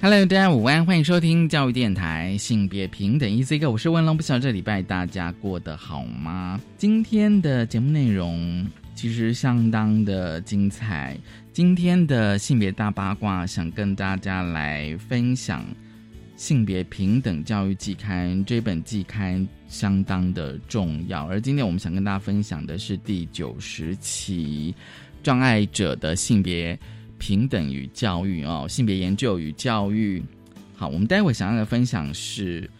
Hello，大家午安，欢迎收听教育电台性别平等 Easy Go，我是文龙，不晓得这礼拜大家过得好吗？今天的节目内容其实相当的精彩，今天的性别大八卦想跟大家来分享性别平等教育季刊这本季刊相当的重要，而今天我们想跟大家分享的是第九十期障碍者的性别。平等与教育哦，性别研究与教育。好，我们待会想要的分享是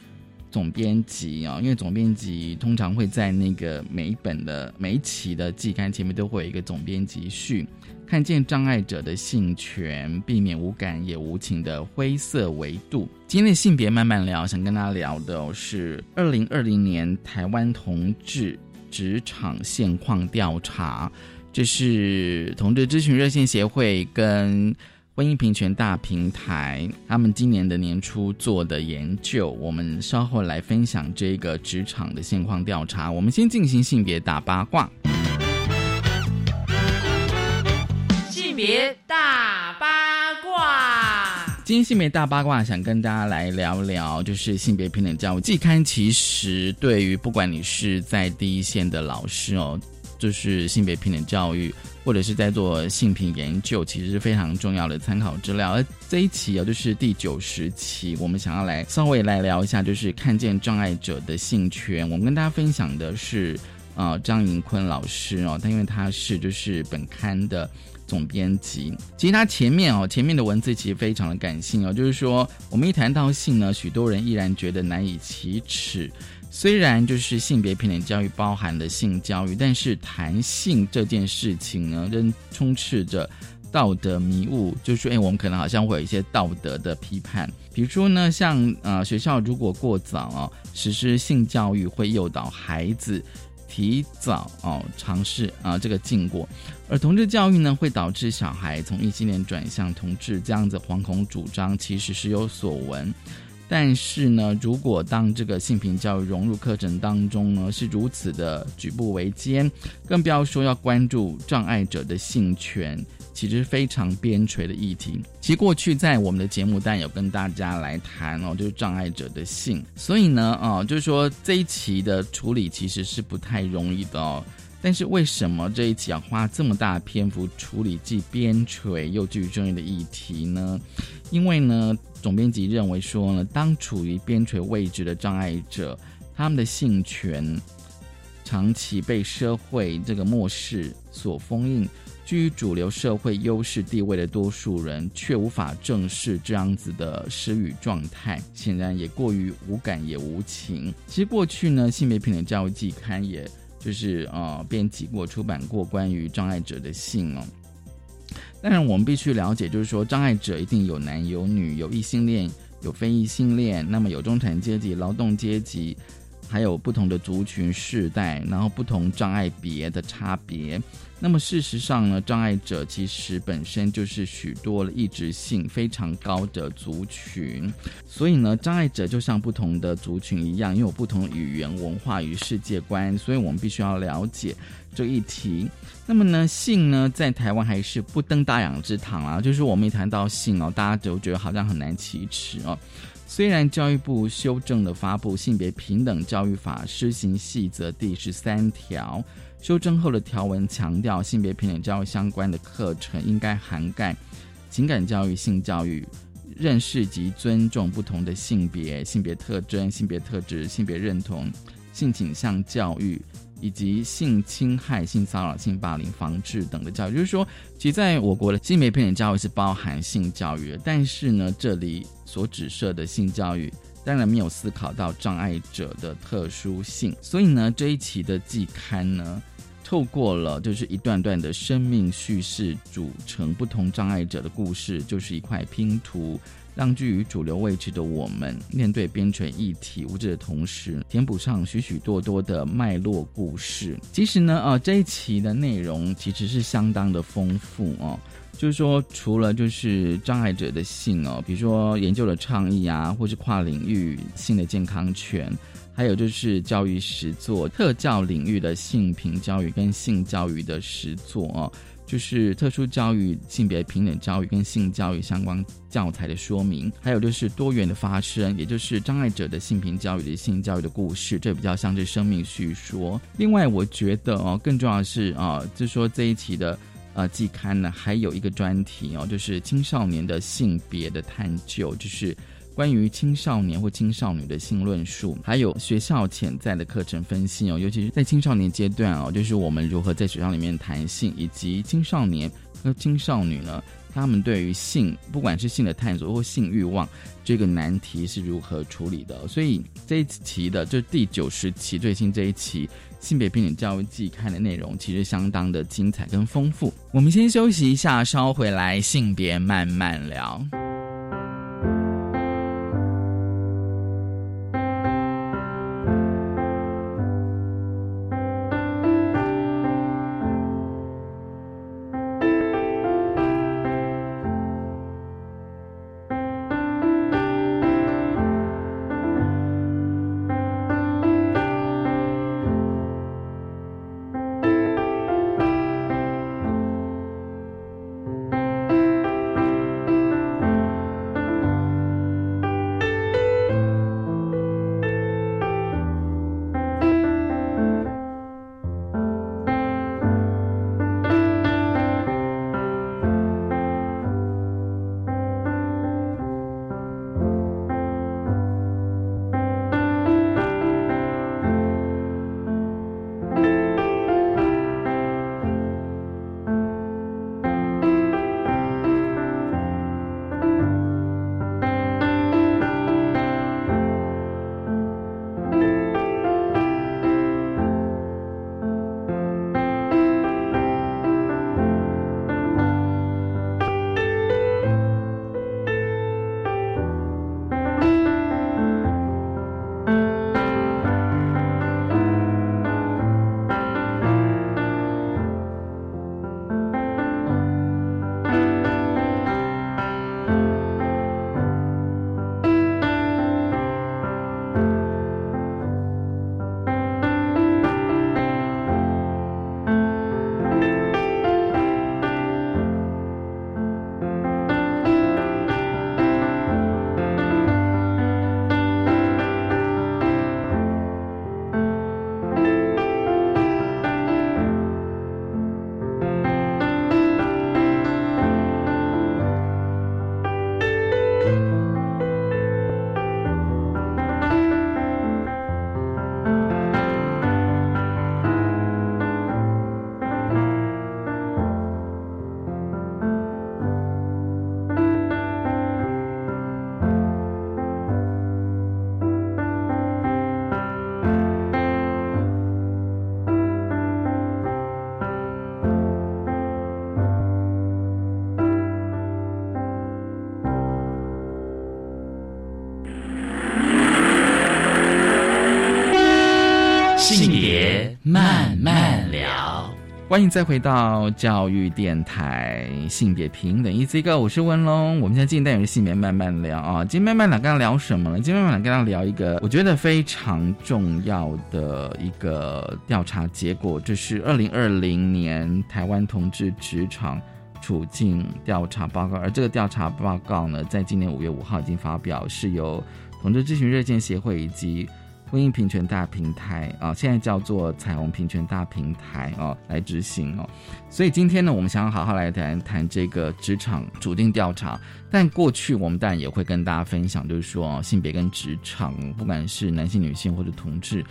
总编辑啊，因为总编辑通常会在那个每一本的每一期的季刊前面都会有一个总编辑序，看见障碍者的性权，避免无感也无情的灰色维度。今天的性别慢慢聊，想跟大家聊的是二零二零年台湾同志职场现况调查。这是同志咨询热线协会跟婚姻平权大平台他们今年的年初做的研究，我们稍后来分享这个职场的现况调查。我们先进行性别大八卦。性别大八卦，今天性别大八卦想跟大家来聊聊，就是性别平等教育季刊。其实对于不管你是在第一线的老师哦。就是性别平等教育，或者是在做性平研究，其实是非常重要的参考资料。而这一期啊，就是第九十期，我们想要来稍微来聊一下，就是看见障碍者的性权。我们跟大家分享的是，呃，张盈坤老师哦，他因为他是就是本刊的总编辑，其实他前面哦，前面的文字其实非常的感性哦，就是说我们一谈到性呢，许多人依然觉得难以启齿。虽然就是性别平等教育包含了性教育，但是谈性这件事情呢，仍充斥着道德迷雾。就是说，哎，我们可能好像会有一些道德的批判，比如说呢，像呃学校如果过早哦实施性教育，会诱导孩子提早哦尝试啊这个禁果；而同志教育呢，会导致小孩从异性恋转向同志，这样子惶恐主张，其实是有所闻。但是呢，如果当这个性平教育融入课程当中呢，是如此的举步维艰，更不要说要关注障碍者的性权，其实非常边陲的议题。其实过去在我们的节目单有跟大家来谈哦，就是障碍者的性，所以呢，啊，就是说这一期的处理其实是不太容易的哦。但是为什么这一期要花这么大篇幅处理既边陲又具争议的议题呢？因为呢，总编辑认为说呢，当处于边陲位置的障碍者，他们的性权长期被社会这个漠视所封印，居于主流社会优势地位的多数人，却无法正视这样子的失语状态，显然也过于无感也无情。其实过去呢，性别平等教育季刊也就是呃编辑过、出版过关于障碍者的性哦。当然，我们必须了解，就是说，障碍者一定有男有女，有异性恋，有非异性恋，那么有中产阶级、劳动阶级，还有不同的族群世代，然后不同障碍别的差别。那么事实上呢，障碍者其实本身就是许多了异质性非常高的族群，所以呢，障碍者就像不同的族群一样，拥有不同语言、文化与世界观，所以我们必须要了解这一题。那么呢，性呢，在台湾还是不登大雅之堂啊，就是我们一谈到性哦，大家就觉得好像很难启齿哦。虽然教育部修正了发布《性别平等教育法施行细则》第十三条。修正后的条文强调，性别平等教育相关的课程应该涵盖情感教育、性教育、认识及尊重不同的性别、性别特征、性别特质、性别认同、性倾向教育，以及性侵害、性骚扰、性霸凌防治等的教育。就是说，其实在我国的性别平等教育是包含性教育的，但是呢，这里所指涉的性教育。当然没有思考到障碍者的特殊性，所以呢，这一期的季刊呢，透过了就是一段段的生命叙事组成不同障碍者的故事，就是一块拼图。让居于主流位置的我们，面对边陲议题无知的同时，填补上许许多多的脉络故事。其实呢，呃，这一期的内容其实是相当的丰富哦。就是说，除了就是障碍者的性哦，比如说研究的倡议啊，或是跨领域性的健康权，还有就是教育实作、特教领域的性平教育跟性教育的实作哦。就是特殊教育、性别平等教育跟性教育相关教材的说明，还有就是多元的发生，也就是障碍者的性平教育的性教育的故事，这比较像是生命叙说。另外，我觉得哦，更重要的是啊，就说这一期的呃季刊呢，还有一个专题哦，就是青少年的性别的探究，就是。关于青少年或青少年的性论述，还有学校潜在的课程分析哦，尤其是在青少年阶段哦，就是我们如何在学校里面谈性，以及青少年和青少女呢，他们对于性，不管是性的探索或性欲望这个难题是如何处理的。所以这一期的就是第九十期最新这一期性别平等教育季刊的内容，其实相当的精彩跟丰富。我们先休息一下，稍回来性别慢慢聊。欢迎再回到教育电台性别平等一 Z 哥，我是温龙。我们现在进单元性别慢慢聊啊，今天慢慢聊，跟他聊什么呢？今天慢慢聊，跟他聊一个我觉得非常重要的一个调查结果，就是二零二零年台湾同志职场处境调查报告。而这个调查报告呢，在今年五月五号已经发表，是由同志咨询热线协会以及。婚姻平权大平台啊，现在叫做彩虹平权大平台哦，来执行哦。所以今天呢，我们想好好来谈谈这个职场主定调查。但过去我们当然也会跟大家分享，就是说性别跟职场，不管是男性、女性或者同志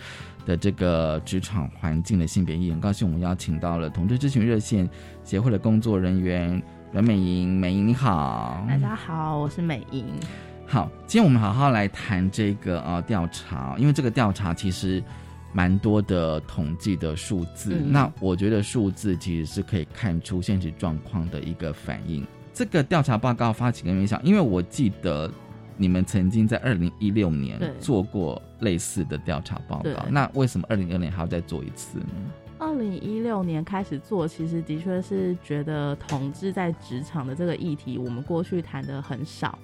的这个职场环境的性别意义。很高兴我们邀请到了同志咨询热线协会的工作人员阮美莹，美莹你好。大家好，我是美莹。好，今天我们好好来谈这个呃调查，因为这个调查其实蛮多的统计的数字。嗯那我觉得数字其实是可以看出现实状况的一个反应。这个调查报告发起跟影响，因为我记得你们曾经在二零一六年做过类似的调查报告，那为什么二零二年还要再做一次呢？二零一六年开始做，其实的确是觉得同志在职场的这个议题，我们过去谈的很少。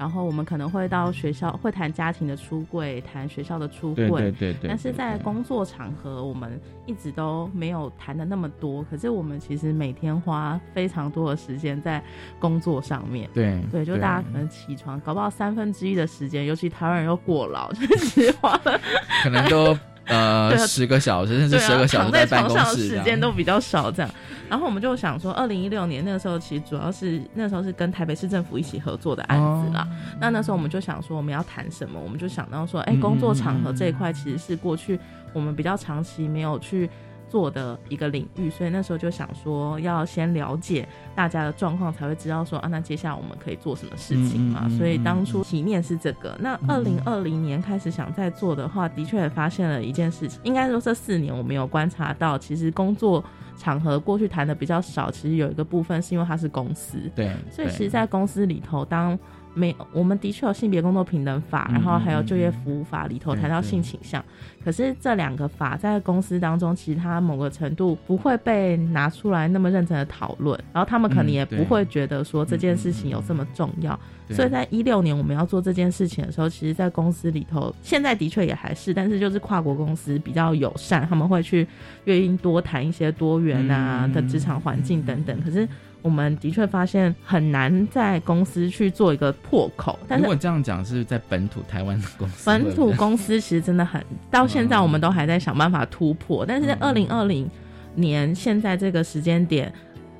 然后我们可能会到学校会谈家庭的出柜，谈学校的出柜，对对对对。但是在工作场合，我们一直都没有谈的那么多。可是我们其实每天花非常多的时间在工作上面。对对，就大家可能起床，搞不好三分之一的时间，尤其台湾人又过劳，就是花了可能都呃十个小时甚至十个小时躺在办公床上的室时间都比较少，这样。然后我们就想说，二零一六年那个时候，其实主要是那时候是跟台北市政府一起合作的案子啦。那那时候我们就想说，我们要谈什么？我们就想到说，哎、嗯工作场合这一块其实是过去我们比较长期没有去做的一个领域，所以那时候就想说，要先了解大家的状况，才会知道说啊，那接下来我们可以做什么事情嘛。嗯嗯嗯所以当初起念是这个。那二零二零年开始想再做的话，的确也发现了一件事情，应该说这四年我们有观察到，其实工作场合过去谈的比较少，其实有一个部分是因为它是公司，对，所以其实，在公司里头，当没我们的确有性别工作平等法，嗯然后还有就业服务法里头谈到性倾向，可是这两个法在公司当中，其实它某个程度不会被拿出来那么认真的讨论，然后他们可能也不会觉得说这件事情有这么重要。所以在一六年我们要做这件事情的时候，其实，在公司里头，现在的确也还是，但是就是跨国公司比较友善，他们会去愿意多谈一些多元啊嗯。的职场环境等等。可是我们的确发现很难在公司去做一个破口，但是如果这样讲，是在本土台湾的公司，本土公司其实真的很，到现在我们都还在想办法突破。但是在二零二零年现在这个时间点，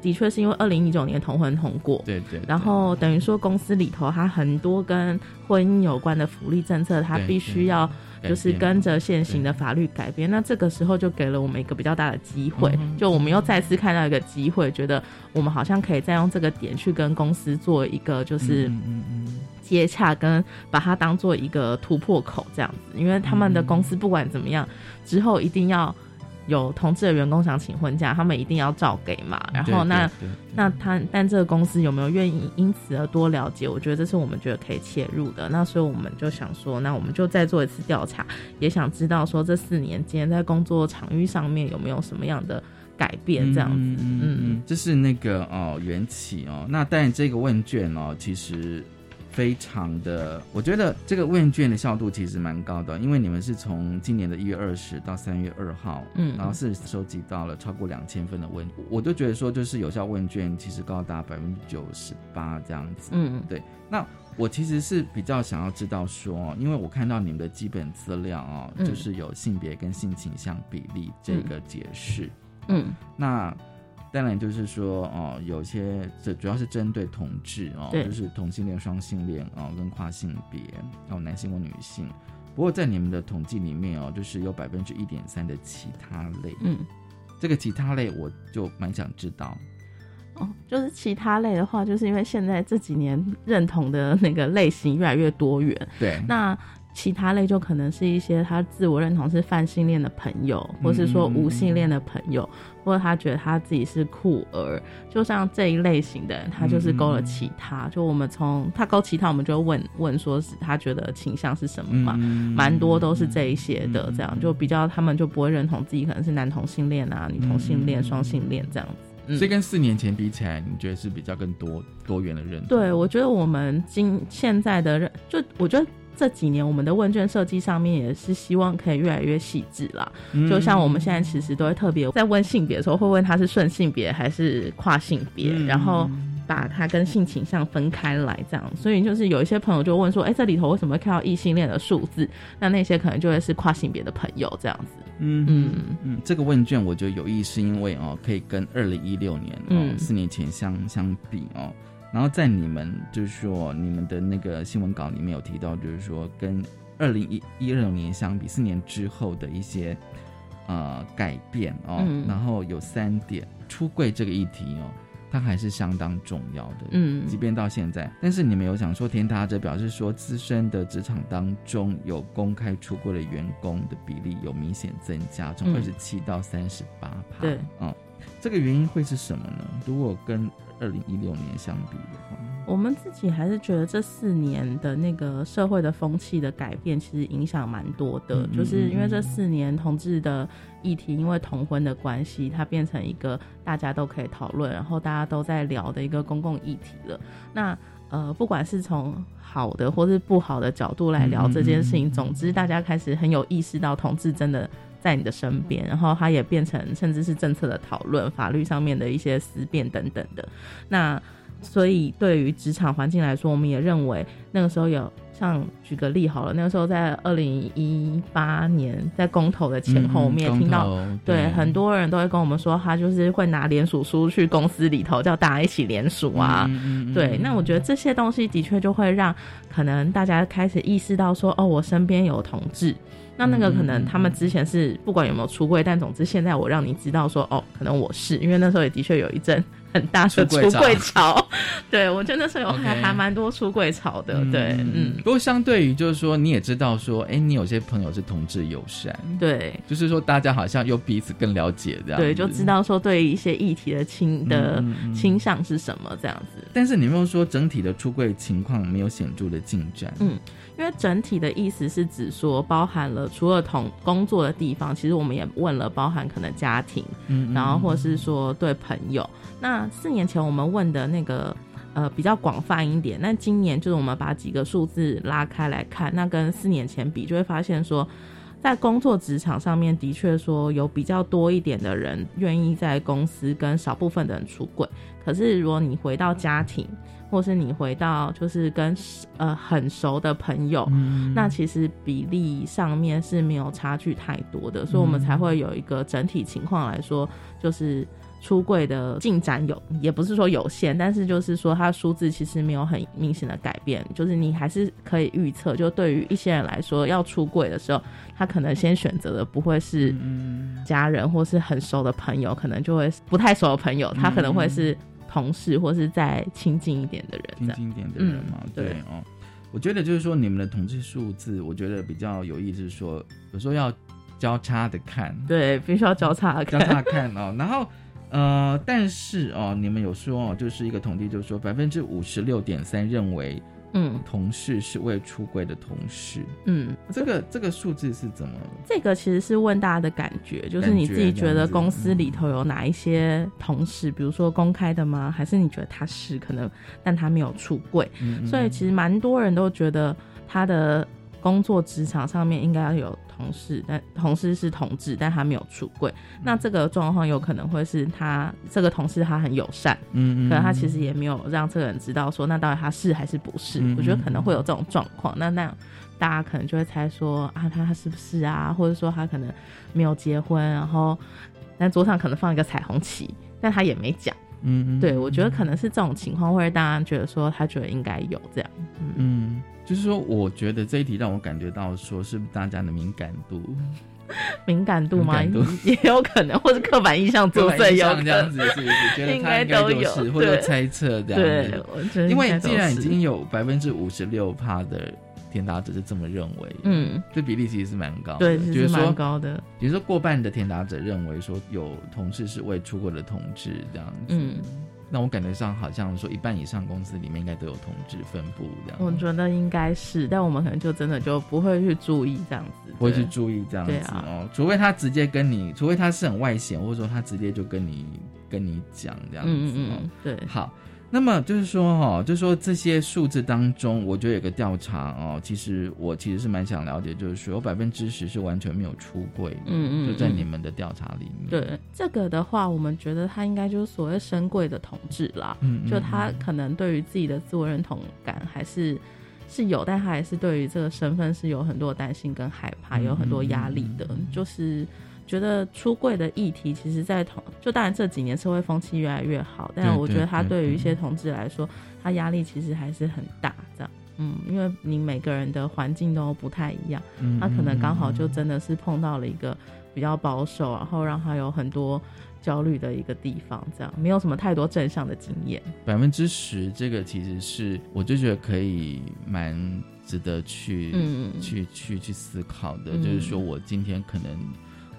的确是因为二零一九年同婚通过，对对，对然后等于说公司里头它很多跟婚姻有关的福利政策，它必须要对就是跟着现行的法律改变。那这个时候就给了我们一个比较大的机会，嗯就我们又再次看到一个机会，觉得我们好像可以再用这个点去跟公司做一个就是接洽，跟把它当做一个突破口这样子。因为他们的公司不管怎么样，之后一定要。有同志的员工想请婚假，他们一定要照给嘛。然后对那那他但这个公司有没有愿意因此而多了解？我觉得这是我们觉得可以切入的。那所以我们就想说，那我们就再做一次调查，也想知道说这四年间在工作场域上面有没有什么样的改变，这样子。嗯嗯嗯嗯，这是那个哦缘起哦。那当然这个问卷哦，其实非常的，我觉得这个问卷的效度其实蛮高的，因为你们是从今年的一月二十到三月二号，嗯。然后是收集到了超过两千份的问，我都觉得说就是有效问卷其实高达百分之九十八这样子。嗯。对那我其实是比较想要知道说，因为我看到你们的基本资料哦，嗯。就是有性别跟性倾向比例这个解释。嗯。那当然就是说哦，有些这主要是针对同志哦，就是同性恋、双性恋哦，跟跨性别哦，男性或女性。不过在你们的统计里面哦，就是有百分之一点三的其他类，嗯。这个其他类我就蛮想知道。哦，就是其他类的话，就是因为现在这几年认同的那个类型越来越多元，对，那其他类就可能是一些他自我认同是泛性恋的朋友，或是说无性恋的朋友，或者他觉得他自己是酷儿，就像这一类型的人，他就是勾了其他。就我们从他勾其他，我们就问问说是他觉得倾向是什么嘛，嗯蛮多都是这一些的，这样就比较他们就不会认同自己可能是男同性恋啊、女同性恋、双性恋这样子。嗯所以跟四年前比起来，你觉得是比较更多多元的认同？对，我觉得我们今现在的认，就我觉得这几年我们的问卷设计上面也是希望可以越来越细致啦。嗯就像我们现在其实都会特别在问性别的时候，会问他是顺性别还是跨性别，嗯然后把它跟性倾向分开来，这样。所以就是有一些朋友就问说，哎、这里头为什么会看到异性恋的数字？那那些可能就会是跨性别的朋友这样子。嗯嗯嗯，这个问卷我觉得有意，是因为哦，可以跟二零一六年哦嗯四年前相相比哦，然后在你们就是说你们的那个新闻稿里面有提到，就是说跟二零一一六年相比，四年之后的一些呃改变哦，嗯然后有三点，出柜这个议题哦，它还是相当重要的。嗯即便到现在，但是你们有想说，田达者表示说，资深的职场当中有公开出柜的员工的比例有明显增加，从嗯二十七到三十八趴。对，嗯，这个原因会是什么呢？如果跟二零一六年相比的话，我们自己还是觉得这四年的那个社会的风气的改变，其实影响蛮多的。嗯就是因为这四年同志的议题，因为同婚的关系，它变成一个大家都可以讨论，然后大家都在聊的一个公共议题了。那呃，不管是从好的或是不好的角度来聊这件事情，嗯嗯嗯总之大家开始很有意识到同志真的。在你的身边，然后它也变成甚至是政策的讨论、法律上面的一些思辨等等的。那所以对于职场环境来说，我们也认为那个时候有像举个例好了，那个时候在二零一八年在公投的前后我们也听到。对，很多人都会跟我们说，他就是会拿联署书去公司里头叫大家一起联署啊。嗯嗯嗯对，那我觉得这些东西的确就会让可能大家开始意识到说，哦，我身边有同志。那那个可能他们之前是不管有没有出柜，但总之现在我让你知道说，哦，可能我是，因为那时候也的确有一阵很大的出出柜潮。对我觉得那时候有还还蛮多出柜潮的。对，嗯，不过相对于就是说，你也知道说，哎，你有些朋友是同志友善，对。就是说大家好像又彼此更了解这样子，对，就知道说对于一些议题的倾的倾向是什么这样子。但是你没有说整体的出柜情况没有显著的进展，嗯因为整体的意思是指说，包含了除了同工作的地方，其实我们也问了，包含可能家庭，嗯然后或是说对朋友。那四年前我们问的那个呃比较广泛一点，那今年就是我们把几个数字拉开来看，那跟四年前比，就会发现说。在工作职场上面，的确说有比较多一点的人愿意在公司跟少部分的人出轨。可是如果你回到家庭，或是你回到就是跟呃很熟的朋友，嗯那其实比例上面是没有差距太多的，所以我们才会有一个整体情况来说，就是出柜的进展有，也不是说有限，但是就是说它数字其实没有很明显的改变，就是你还是可以预测，就对于一些人来说，要出柜的时候，他可能先选择的不会是家人或是很熟的朋友，可能就会不太熟的朋友，他可能会是同事或是再亲近一点的人。亲近一点的人嘛，嗯对对哦。我觉得就是说，你们的统计数字，我觉得比较有意思，是说有时候要交叉的看，对，必须要交叉地看。交叉看哦。然后呃，但是哦，你们有说哦，就是一个统计，就是说百分之五十六点三认为嗯同事是未出柜的同事，嗯，这个这个数字是怎么？这个其实是问大家的感觉，就是你自己觉得公司里头有哪一些同事，比如说公开的吗？还是你觉得他是可能，但他没有出柜？嗯所以其实蛮多人都觉得他的工作职场上面应该要有同事，但同事是同志，但他没有出柜。那这个状况有可能会是他这个同事他很友善，嗯可能他其实也没有让这个人知道说，那到底他是还是不是？嗯我觉得可能会有这种状况。那那样大家可能就会猜说啊，他他是不是啊？或者说他可能没有结婚，然后但桌上可能放一个彩虹旗，但他也没讲。嗯嗯对我觉得可能是这种情况，会让大家觉得说他觉得应该有这样。嗯，嗯，就是说，我觉得这一题让我感觉到说，是不是大家的敏感度 敏感度吗？度 也有可能，或者刻板印象作祟，有这样子，是不是？觉得应他应该该都有，或者猜测这样对子。，因为既然已是经有百分之五十六趴的填答者是这么认为，嗯，这比例其实是蛮高的。对，其实蛮就是说，高的。比如说过半的填答者认为说有同事是未出过的同志这样子。嗯，那我感觉上好像说一半以上公司里面应该都有同志分布这样。我觉得应该是，但我们可能就真的就不会去注意这样子，不会去注意这样子哦，除非他直接跟你，除非他是很外显，或者说他直接就跟你跟你讲这样子、哦。嗯嗯嗯，对，好，那么就是说哈、就是说这些数字当中，我觉得有个调查哦，其实我其实是蛮想了解，就是说有百分之十是完全没有出柜的，嗯嗯就在嗯你们的调查里面。对这个的话，我们觉得他应该就是所谓深贵的统治啦，嗯，嗯，就他可能对于自己的自我认同感还是是有，但他还是对于这个身份是有很多担心跟害怕，嗯有很多压力的，就是。觉得出柜的议题，其实，在同就当然这几年社会风气越来越好，但对我觉得他对对于一些同志来说，他压力其实还是很大。这样，嗯，因为你每个人的环境都不太一样，嗯他可能刚好就嗯真的是碰到了一个比较保守，然后让他有很多焦虑的一个地方，这样没有什么太多正向的经验。百分之十，这个其实是我就觉得可以蛮值得去、嗯去去去思考的。嗯就是说我今天可能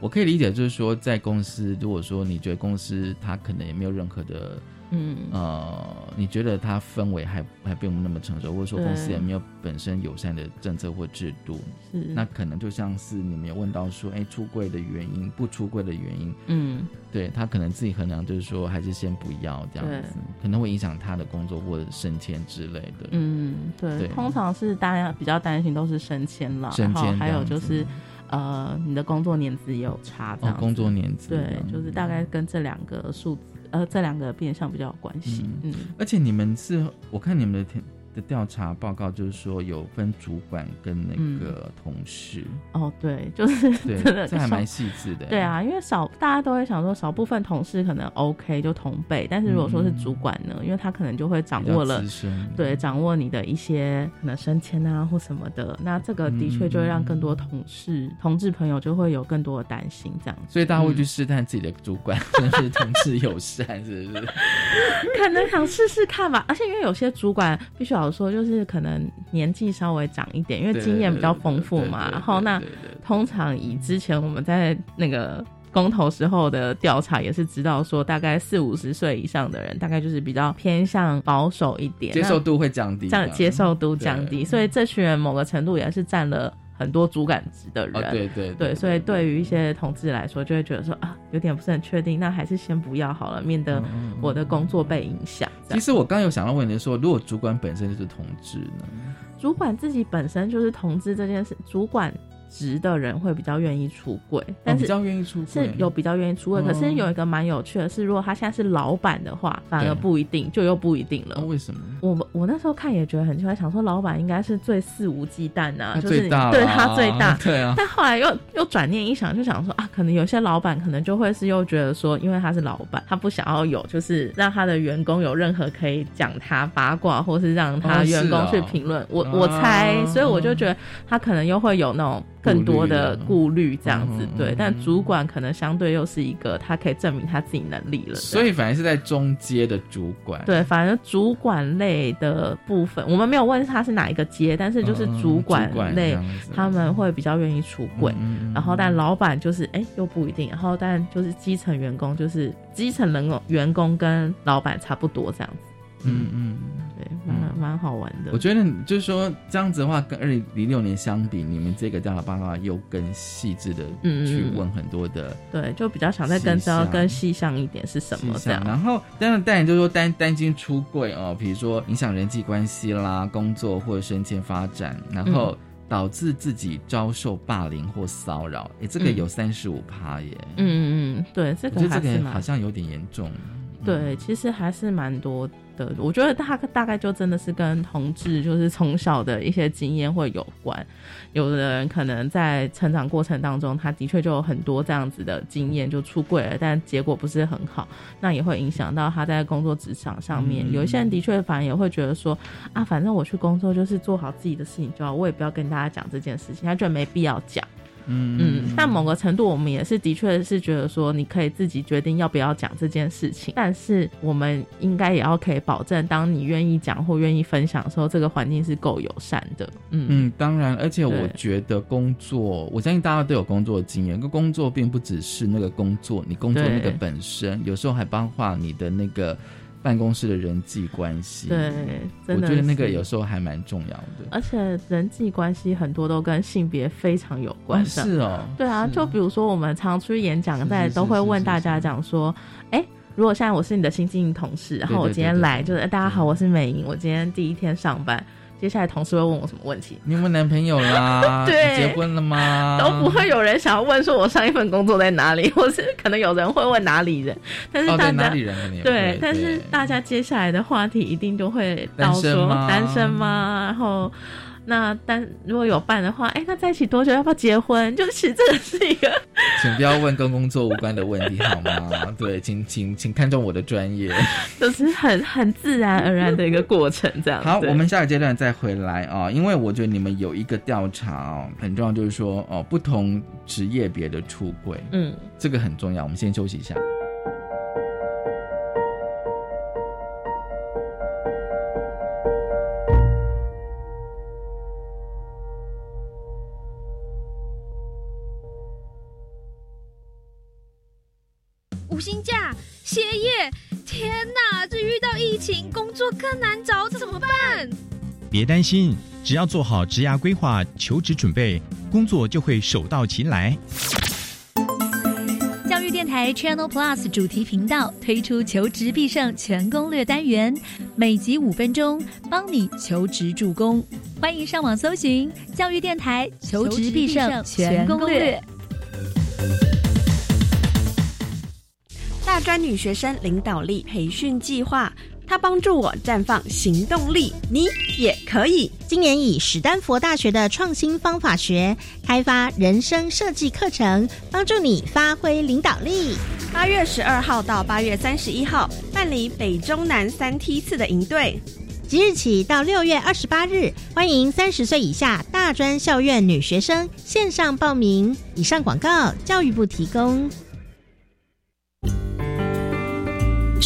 我可以理解，就是说在公司，如果说你觉得公司它可能也没有任何的嗯。呃，你觉得它氛围还还并不那么成熟，或者说公司也没有本身友善的政策或制度，是那可能就像是你们有问到说，哎，出柜的原因，不出柜的原因，嗯。对他可能自己衡量，就是说还是先不要这样子，可能会影响他的工作或者升迁之类的。嗯，对，对通常是大家比较担心都是升迁了，升迁然后还有就是呃你的工作年资也有差，这样，哦工作年资对，就是大概跟这两个数字呃这两个变相比较有关系。嗯而且你们是我看你们的调的调查报告，就是说有分主管跟那个同事，哦，对，就是对真的，这还蛮细致的。对，啊，因为少大家都会想说，少部分同事可能 OK 就同辈，但是如果说是主管呢，因为他可能就会掌握了对，掌握你的一些可能升迁啊或什么的，那这个的确就会让更多同事、同志朋友就会有更多的担心，这样子。所以大家会去试探自己的主管是不是同事友善，是不是？可能想试试看吧，而且因为有些主管必须要说，就是可能年纪稍微长一点，因为经验比较丰富嘛，然后那通常以之前我们在那个。公投时候的调查也是知道说，大概四五十岁以上的人，大概就是比较偏向保守一点，接受度会降低，这样接受度降低，所以这群人某个程度也是占了很多主管职的人。哦，对对对，所以对于一些同志来说，就会觉得说啊，有点不是很确定，那还是先不要好了，免得我的工作被影响。其实我刚刚有想到问题说，如果主管本身就是同志呢？主管自己本身就是同志这件事，主管职的人会比较愿意出柜，但是哦比较愿意出柜是有比较愿意出柜。哦可是有一个蛮有趣的是，如果他现在是老板的话，反而不一定，就又不一定了。哦，为什么？我我那时候看也觉得很奇怪，想说老板应该是最肆无忌惮呐、就是对他最大。对啊，但后来又又转念一想，就想说啊，可能有些老板可能就会是又觉得说，因为他是老板，他不想要有就是让他的员工有任何可以讲他八卦，或是让他员工去哦评论。我啊我猜，所以我就觉得他可能又会有那种更多的顾虑这样子嗯。对，嗯但主管可能相对又是一个他可以证明他自己能力了。所以反而是在中阶的主管，对，反正主管类的部分，我们没有问他是哪一个阶，但是就是嗯主管类，他们会比较愿意出柜。嗯嗯然后，但老板就是哎、又不一定。然后，但就是基层员工，就是基层人工员工跟老板差不多这样子。嗯嗯，对，蛮蛮好玩的。我觉得就是说这样子的话，跟二零零六年相比，你们这个调查报告又更细致的嗯嗯去问很多的对，就比较想再更知道更细项一点是什么细这样。。然后当然当然就是说担担心出柜哦，比如说影响人际关系啦、工作或者升迁发展，然后导致自己遭受霸凌或骚扰，诶，这个嗯有三十五趴耶。嗯嗯嗯，对，这我觉得这个好像有点严重。对，其实还是蛮多的。我觉得大大概就真的是跟同志就是从小的一些经验会有关。有的人可能在成长过程当中，他的确就有很多这样子的经验，就出柜了，但结果不是很好，那也会影响到他在工作职场上面。嗯有一些人的确反而也会觉得说，啊，反正我去工作就是做好自己的事情就好，我也不要跟大家讲这件事情，他觉得没必要讲。嗯嗯，但某个程度，我们也是的确是觉得说，你可以自己决定要不要讲这件事情，但是我们应该也要可以保证，当你愿意讲或愿意分享的时候，这个环境是够友善的。嗯嗯，当然，而且我觉得工作，我相信大家都有工作经验。个工作并不只是那个工作，你工作那个本身，有时候还包括你的那个办公室的人际关系。对，我真的觉得那个有时候还蛮重要的。而且人际关系很多都跟性别非常有关。哦是哦，对啊，就比如说我们常出去演讲，在都会问大家是讲说，哎。如果现在我是你的新进营同事，然后我今天来，就是哎大家好，我是美莹，我今天第一天上班，接下来同事会问我什么问题？你有没有男朋友啦？对结婚了吗？都不会有人想要问说我上一份工作在哪里，或是可能有人会问哪里人，但是大家、对但是大家接下来的话题一定都会到说吗单身吗？然后那但如果有伴的话，哎，那在一起多久？要不要结婚？就是这个是一个，请不要问跟工作无关的问题好吗？对，请请请看重我的专业，就是很很自然而然的一个过程，这样。好，我们下个阶段再回来啊，因为我觉得你们有一个调查哦，很重要，就是说哦，不同职业别的出轨，嗯，这个很重要。我们先休息一下。天哪！这遇到疫情，工作更难找，怎么办？别担心，只要做好职涯规划、求职准备，工作就会手到擒来。教育电台 Channel Plus 主题频道推出求职必胜全攻略单元，每集五分钟，帮你求职助攻。欢迎上网搜寻教育电台求职必胜全攻略。大专女学生领导力培训计划，它帮助我绽放行动力，你也可以。今年以史丹佛大学的创新方法学开发人生设计课程，帮助你发挥领导力。八月十二号到八月三十一号办理北中南三梯次的营队，即日起到六月二十八日，欢迎三十岁以下大专校院女学生线上报名。以上广告，教育部提供。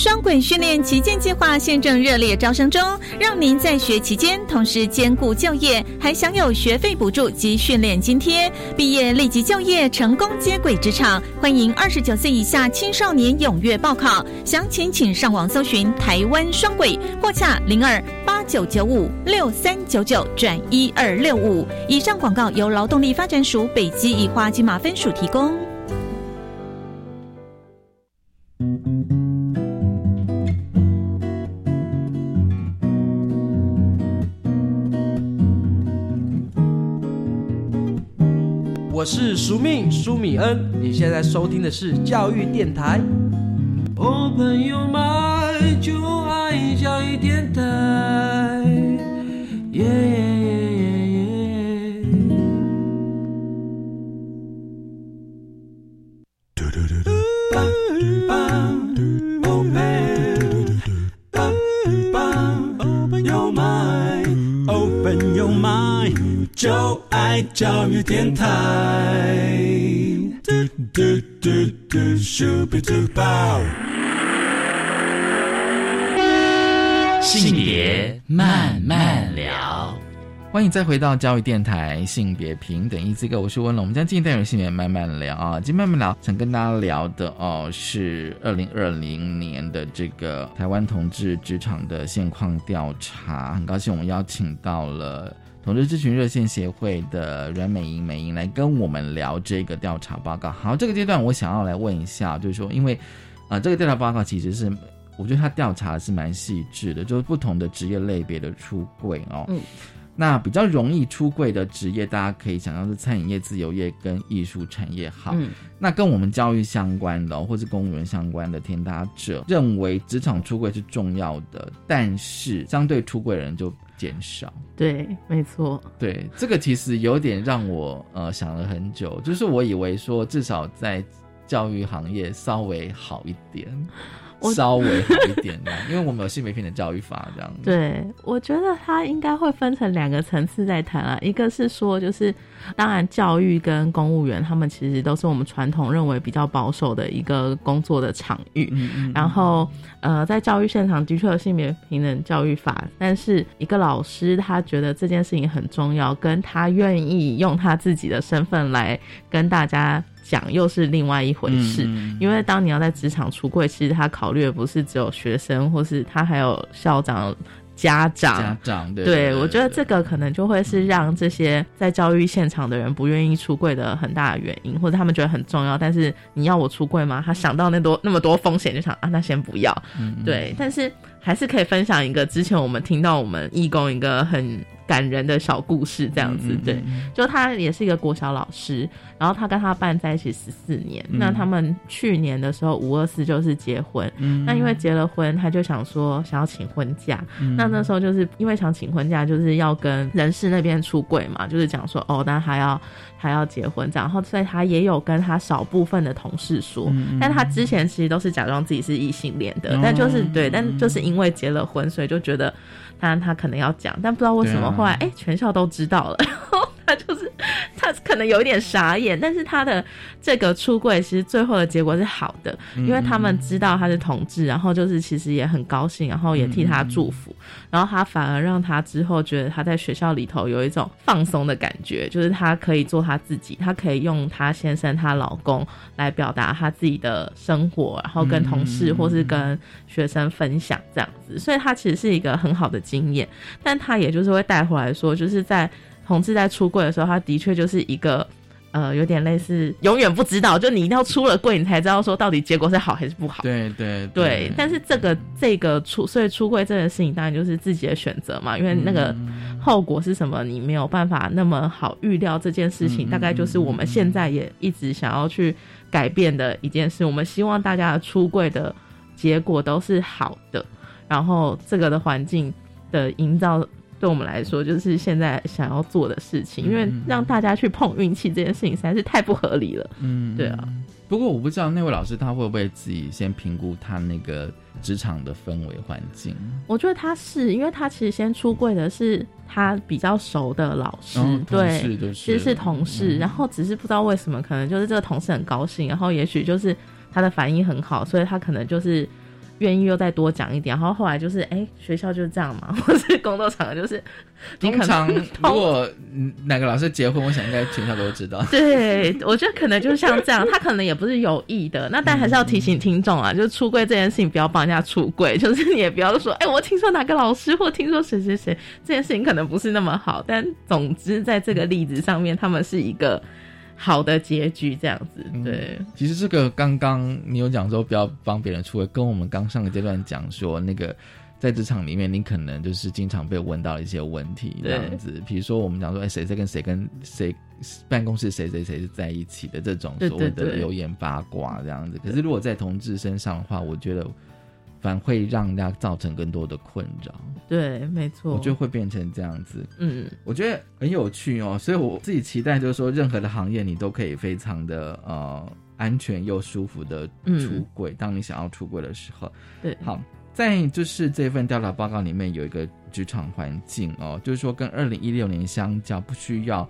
双轨训练旗舰计划现正热烈招生中，让您在学期间同时兼顾就业，还享有学费补助及训练津贴，毕业立即就业，成功接轨职场。欢迎二十九岁以下青少年踊跃报考，详情请上网搜寻台湾双轨，或洽零二八九九五六三九九转一二六五。以上广告由劳动力发展署北基宜花金马分署提供。我是苏命苏米恩，你现在收听的是教育电台。哦，朋友们，就爱教育电台。就爱教育电台。性别慢慢聊，欢迎再回到教育电台性别平等一这个，我是温龙。我们将进单元性别慢慢聊啊，今天慢慢聊，想跟大家聊的哦是二零二零年的这个台湾同志职场的现况调查。很高兴我们邀请到了。同志咨询热线协会的阮美英美英来跟我们聊这个调查报告。好，这个阶段我想要来问一下，就是说，因为啊，这个调查报告其实是我觉得他调查是蛮细致的，就是不同的职业类别的出柜哦。嗯。那比较容易出柜的职业，大家可以想到是餐饮业、自由业跟艺术产业。好，嗯。那跟我们教育相关的或是公务员相关的天搭者认为职场出柜是重要的，但是相对出柜的人就。减少，对，没错，对，这个其实有点让我呃想了很久，就是我以为说至少在教育行业稍微好一点。稍微好一点的，因为我们有性别平等教育法这样子。对，我觉得它应该会分成两个层次在谈啊。一个是说，就是当然教育跟公务员，他们其实都是我们传统认为比较保守的一个工作的场域。嗯嗯。然后呃，在教育现场的确有性别平等教育法，但是一个老师他觉得这件事情很重要，跟他愿意用他自己的身份来跟大家。讲又是另外一回事，因为当你要在职场出柜，其实他考虑的不是只有学生，或是他还有校长、家长。家长对，我觉得这个可能就会是让这些在教育现场的人不愿意出柜的很大的原因，或者他们觉得很重要，但是你要我出柜吗？他想到那多那么多风险，就想啊，那先不要。对，但是还是可以分享一个之前我们听到我们义工一个很。感人的小故事这样子。对，就他也是一个国小老师，然后他跟他伴在一起十四年。嗯。那他们去年的时候五二四就是结婚，嗯。那因为结了婚，他就想说想要请婚假。嗯。那那时候就是因为想请婚假，就是要跟人事那边出柜嘛，就是讲说哦，那还要还要结婚这样，然后所以他也有跟他少部分的同事说，嗯但他之前其实都是假装自己是异性恋的，哦但就是对，但就是因为结了婚，所以就觉得他他可能要讲，但不知道为什么后来哎、全校都知道了，然后他就是 他可能有一点傻眼，但是他的这个出柜其实最后的结果是好的，因为他们知道他是同志，然后就是其实也很高兴，然后也替他祝福，然后他反而让他之后觉得他在学校里头有一种放松的感觉，就是他可以做他自己，他可以用他先生、她老公来表达他自己的生活，然后跟同事或是跟学生分享这样子，所以他其实是一个很好的经验，但他也就是会带回来说，就是在同志在出柜的时候，他的确就是一个。呃，有点类似，永远不知道，就你一定要出了柜，你才知道说到底结果是好还是不好。对对对，但是这个这个出，所以出柜这件事情当然就是自己的选择嘛，因为那个后果是什么，你没有办法那么好预料。这件事情大概就是我们现在也一直想要去改变的一件事。我们希望大家的出柜的结果都是好的，然后这个的环境的营造。对我们来说，就是现在想要做的事情，因为让大家去碰运气这件事情实在是太不合理了。嗯，对啊。不过我不知道那位老师他会不会自己先评估他那个职场的氛围环境。我觉得他是，因为他其实先出柜的是他比较熟的老师，哦对，就是其实是同事，嗯然后只是不知道为什么，可能就是这个同事很高兴，然后也许就是他的反应很好，所以他可能就是。愿意又再多讲一点，然后后来就是，哎、学校就是这样嘛，或是工作场合就是，通常 如果嗯哪个老师结婚，我想应该全校都知道。对，我觉得可能就是像这样，他可能也不是有意的，那但还是要提醒听众啊，就是出柜这件事情不要帮人家出柜，就是你也不要说，哎、我听说哪个老师或听说谁谁谁，这件事情可能不是那么好，但总之在这个例子上面，他们是一个好的结局，这样子，对，其实这个刚刚你有讲说不要帮别人出柜，跟我们刚上个阶段讲说那个。在职场里面，你可能就是经常被问到一些问题，这样子，比如说我们讲说，哎，谁在跟谁跟谁办公室谁谁谁是在一起的这种所谓的流言八卦这样子。可是如果在同志身上的话，我觉得反而会让人家造成更多的困扰。对，没错，我觉得会变成这样子。嗯，我觉得很有趣哦，所以我自己期待就是说，任何的行业你都可以非常的呃安全又舒服的出柜。当你想要出柜的时候，对，好。在就是这份调查报告里面有一个职场环境哦，就是说跟二零一六年相较，不需要，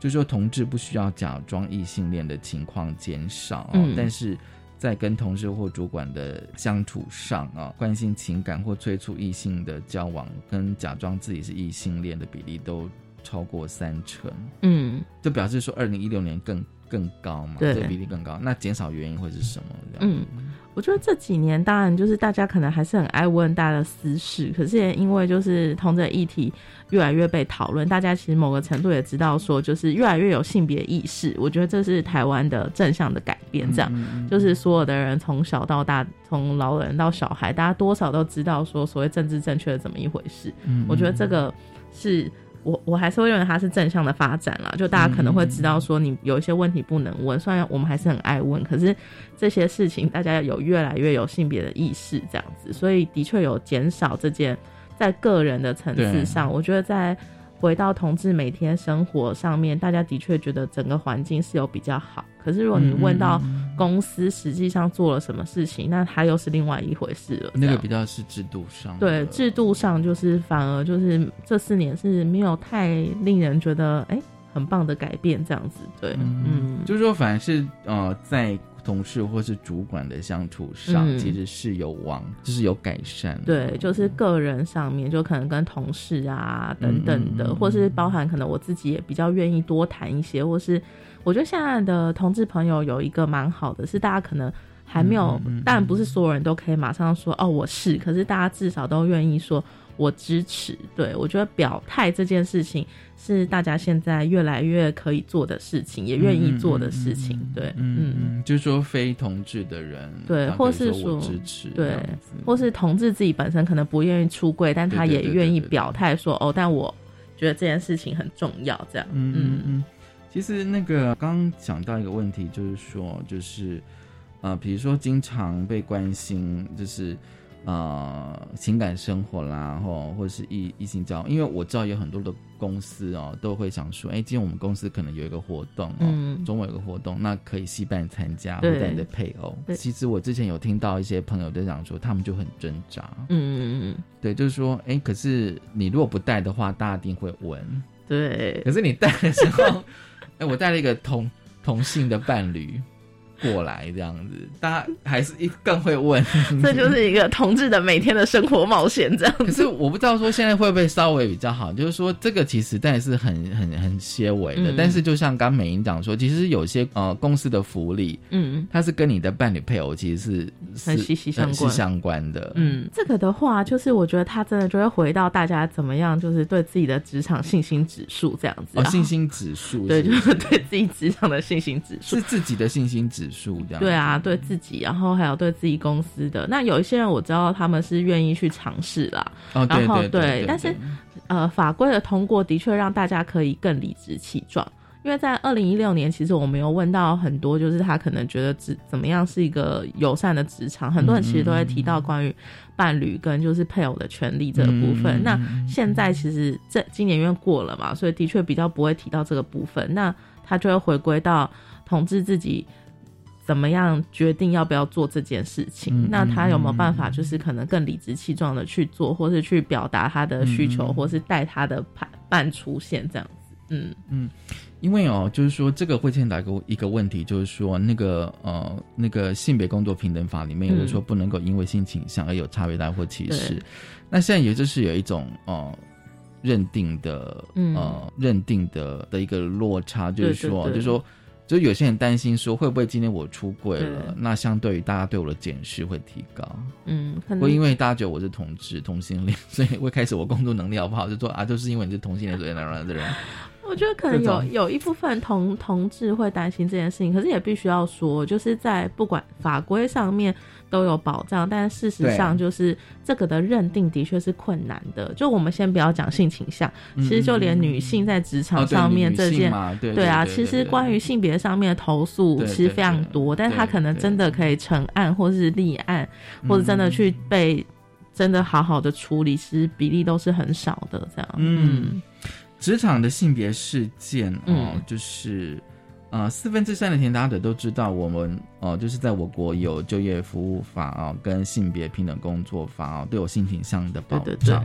就是说同志不需要假装异性恋的情况减少哦，嗯但是在跟同事或主管的相处上啊，关心情感或催促异性的交往，跟假装自己是异性恋的比例都超过三成，嗯，就表示说二零一六年更更高嘛，对这个比例更高，那减少原因会是什么？嗯。我觉得这几年当然就是大家可能还是很爱问大家的私事，可是也因为就是同这议题越来越被讨论，大家其实某个程度也知道说，就是越来越有性别意识。我觉得这是台湾的正向的改变，这样、就是所有的人从小到大，从老人到小孩，大家多少都知道说所谓政治正确的怎么一回事。嗯我觉得这个是。我我还是会认为它是正向的发展啦，就大家可能会知道说你有一些问题不能问，虽然我们还是很爱问，可是这些事情大家有越来越有性别的意识这样子，所以的确有减少这件在个人的层次上，我觉得在回到同志每天生活上面，大家的确觉得整个环境是有比较好。可是如果你问到公司实际上做了什么事情，那它又是另外一回事了。那个比较是制度上，对制度上就是反而就是这四年是没有太令人觉得哎、很棒的改变这样子。对，嗯，就是说反而是呃在同事或是主管的相处上，嗯其实是有往就是有改善。对，就是个人上面就可能跟同事啊等等的，或是包含可能我自己也比较愿意多谈一些，或是。我觉得现在的同志朋友有一个蛮好的，是大家可能还没有，当然不是所有人都可以马上说哦我是，可是大家至少都愿意说我支持。对我觉得表态这件事情是大家现在越来越可以做的事情，也愿意做的事情。对，嗯，就是说非同志的人，对，或是说支持，对，或是同志自己本身可能不愿意出柜，但他也愿意表态说哦，但我。觉得这件事情很重要。这样，嗯嗯嗯。其实那个刚讲到一个问题，就是说，就是呃，比如说经常被关心，就是呃情感生活啦，或或者是异异性交，因为我知道有很多的公司哦，都会想说，哎，今天我们公司可能有一个活动哦，中午有个活动，那可以戏办参加，或者你的配偶。其实我之前有听到一些朋友在讲说，他们就很挣扎。嗯嗯嗯，对，就是说，哎，可是你如果不带的话，大家一定会问。对，可是你带的时候。哎，我带了一个同同性的伴侣。过来这样子，大家还是一更会问，这就是一个同志的每天的生活冒险这样。可是我不知道说现在会不会稍微比较好，就是说这个其实但是很很很些微的，但是就像刚美英讲说，其实有些呃公司的福利，嗯，它是跟你的伴侣配偶其实是很息息相关相关的。嗯，这个的话，就是我觉得他真的就会回到大家怎么样，就是对自己的职场信心指数这样子。哦，信心指数，对，就是对自己职场的信心指数，是自己的信心指。这样对啊，对自己，然后还有对自己公司的。那有一些人我知道他们是愿意去尝试啦，然后对，但是呃，法规的通过的确让大家可以更理直气壮。因为在二零一六年，其实我们有问到很多，就是他可能觉得职怎么样是一个友善的职场，很多人其实都会提到关于伴侣跟就是配偶的权利这个部分。那现在其实这今年因为过了嘛，所以的确比较不会提到这个部分。那他就会回归到统治自己。怎么样决定要不要做这件事情？那他有没有办法，就是可能更理直气壮的去做，或是去表达他的需求，或是带他的伴伴出现这样子？嗯嗯，因为哦，就是说这个会牵到一个一个问题，就是说那个呃那个性别工作平等法里面有的说不能够因为性倾向而有差别待或歧视。那现在也就是有一种呃认定的呃认定的的一个落差，就是说就是说。就有些人担心说，会不会今天我出柜了，那相对于大家对我的检视会提高？嗯，会因为大家觉得我是同志、同性恋，所以会开始我工作能力好不好？就说啊，就是因为你是同性恋，所以那样的人。我觉得可能有有一部分同同志会担心这件事情，可是也必须要说，就是在不管法规上面。都有保障，但事实上就是这个的认定的确是困难的。就我们先不要讲性倾向，其实就连女性在职场上面这件，对啊，其实关于性别上面的投诉其实非常多，但是他可能真的可以成案，或是立案，或者真的去被真的好好的处理，其实比例都是很少的。这样，嗯，职场的性别事件哦，就是。啊，四分之三的填答者都知道，我们哦，就是在我国有就业服务法哦，跟性别平等工作法哦，都有性倾向的保障。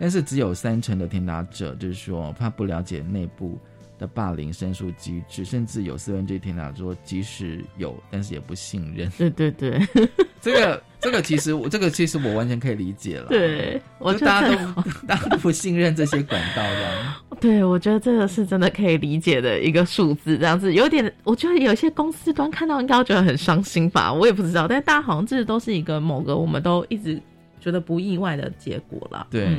但是只有三成的填答者，就是说他不了解内部的霸凌申诉机制，甚至有四分之一填答说，即使有，但是也不信任。对对对，这个这个其实我这个其实我完全可以理解了。对，我大家都大家都不信任这些管道的。对，我觉得这个是真的可以理解的一个数字，这样子有点，我觉得有些公司端看到应该觉得很伤心吧，我也不知道，但大家好像这都是一个某个我们都一直觉得不意外的结果了。对，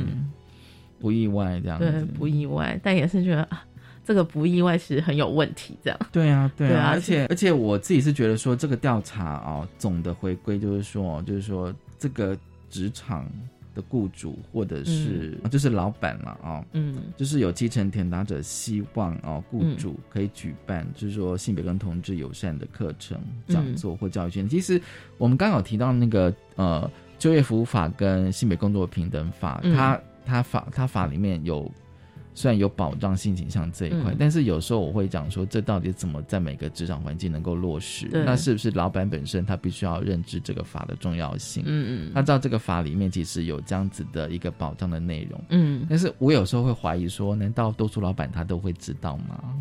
不意外这样。对，不意外，但也是觉得啊，这个不意外是很有问题，这样。对啊，对啊，而且而且我自己是觉得说，这个调查啊，总的回归就是说，就是说这个职场。的雇主或者是就是老板了啊，嗯，就是有基层填答者希望啊，雇主可以举办，就是说性别跟同志友善的课程、讲座或教育圈。其实我们刚好提到那个呃，就业服务法跟性别工作平等法，它它法它法里面有。虽然有保障性倾向这一块，但是有时候我会讲说，这到底怎么在每个职场环境能够落实？那是不是老板本身他必须要认知这个法的重要性？嗯嗯，他知道这个法里面其实有这样子的一个保障的内容。嗯，但是我有时候会怀疑说，难道多数老板他都会知道吗？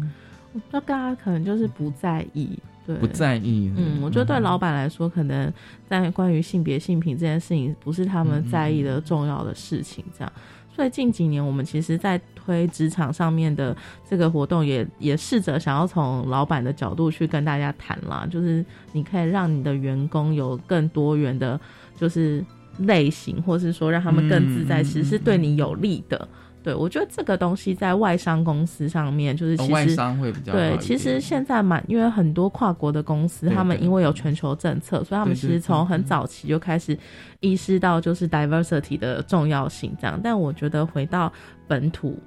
那大家可能就是不在意，对，不在意。嗯，我觉得对老板来说，可能在关于性别性平这件事情，不是他们在意的重要的事情，这样。所以近几年，我们其实，在推职场上面的这个活动，也也试着想要从老板的角度去跟大家谈啦，就是你可以让你的员工有更多元的，就是类型，或是说让他们更自在，其实是对你有利的。对，我觉得这个东西在外商公司上面，就是其实外商会比较对。其实现在蛮，因为很多跨国的公司，他们因为有全球政策，所以他们其实从很早期就开始意识到就是 diversity 的重要性。这样，但我觉得回到本土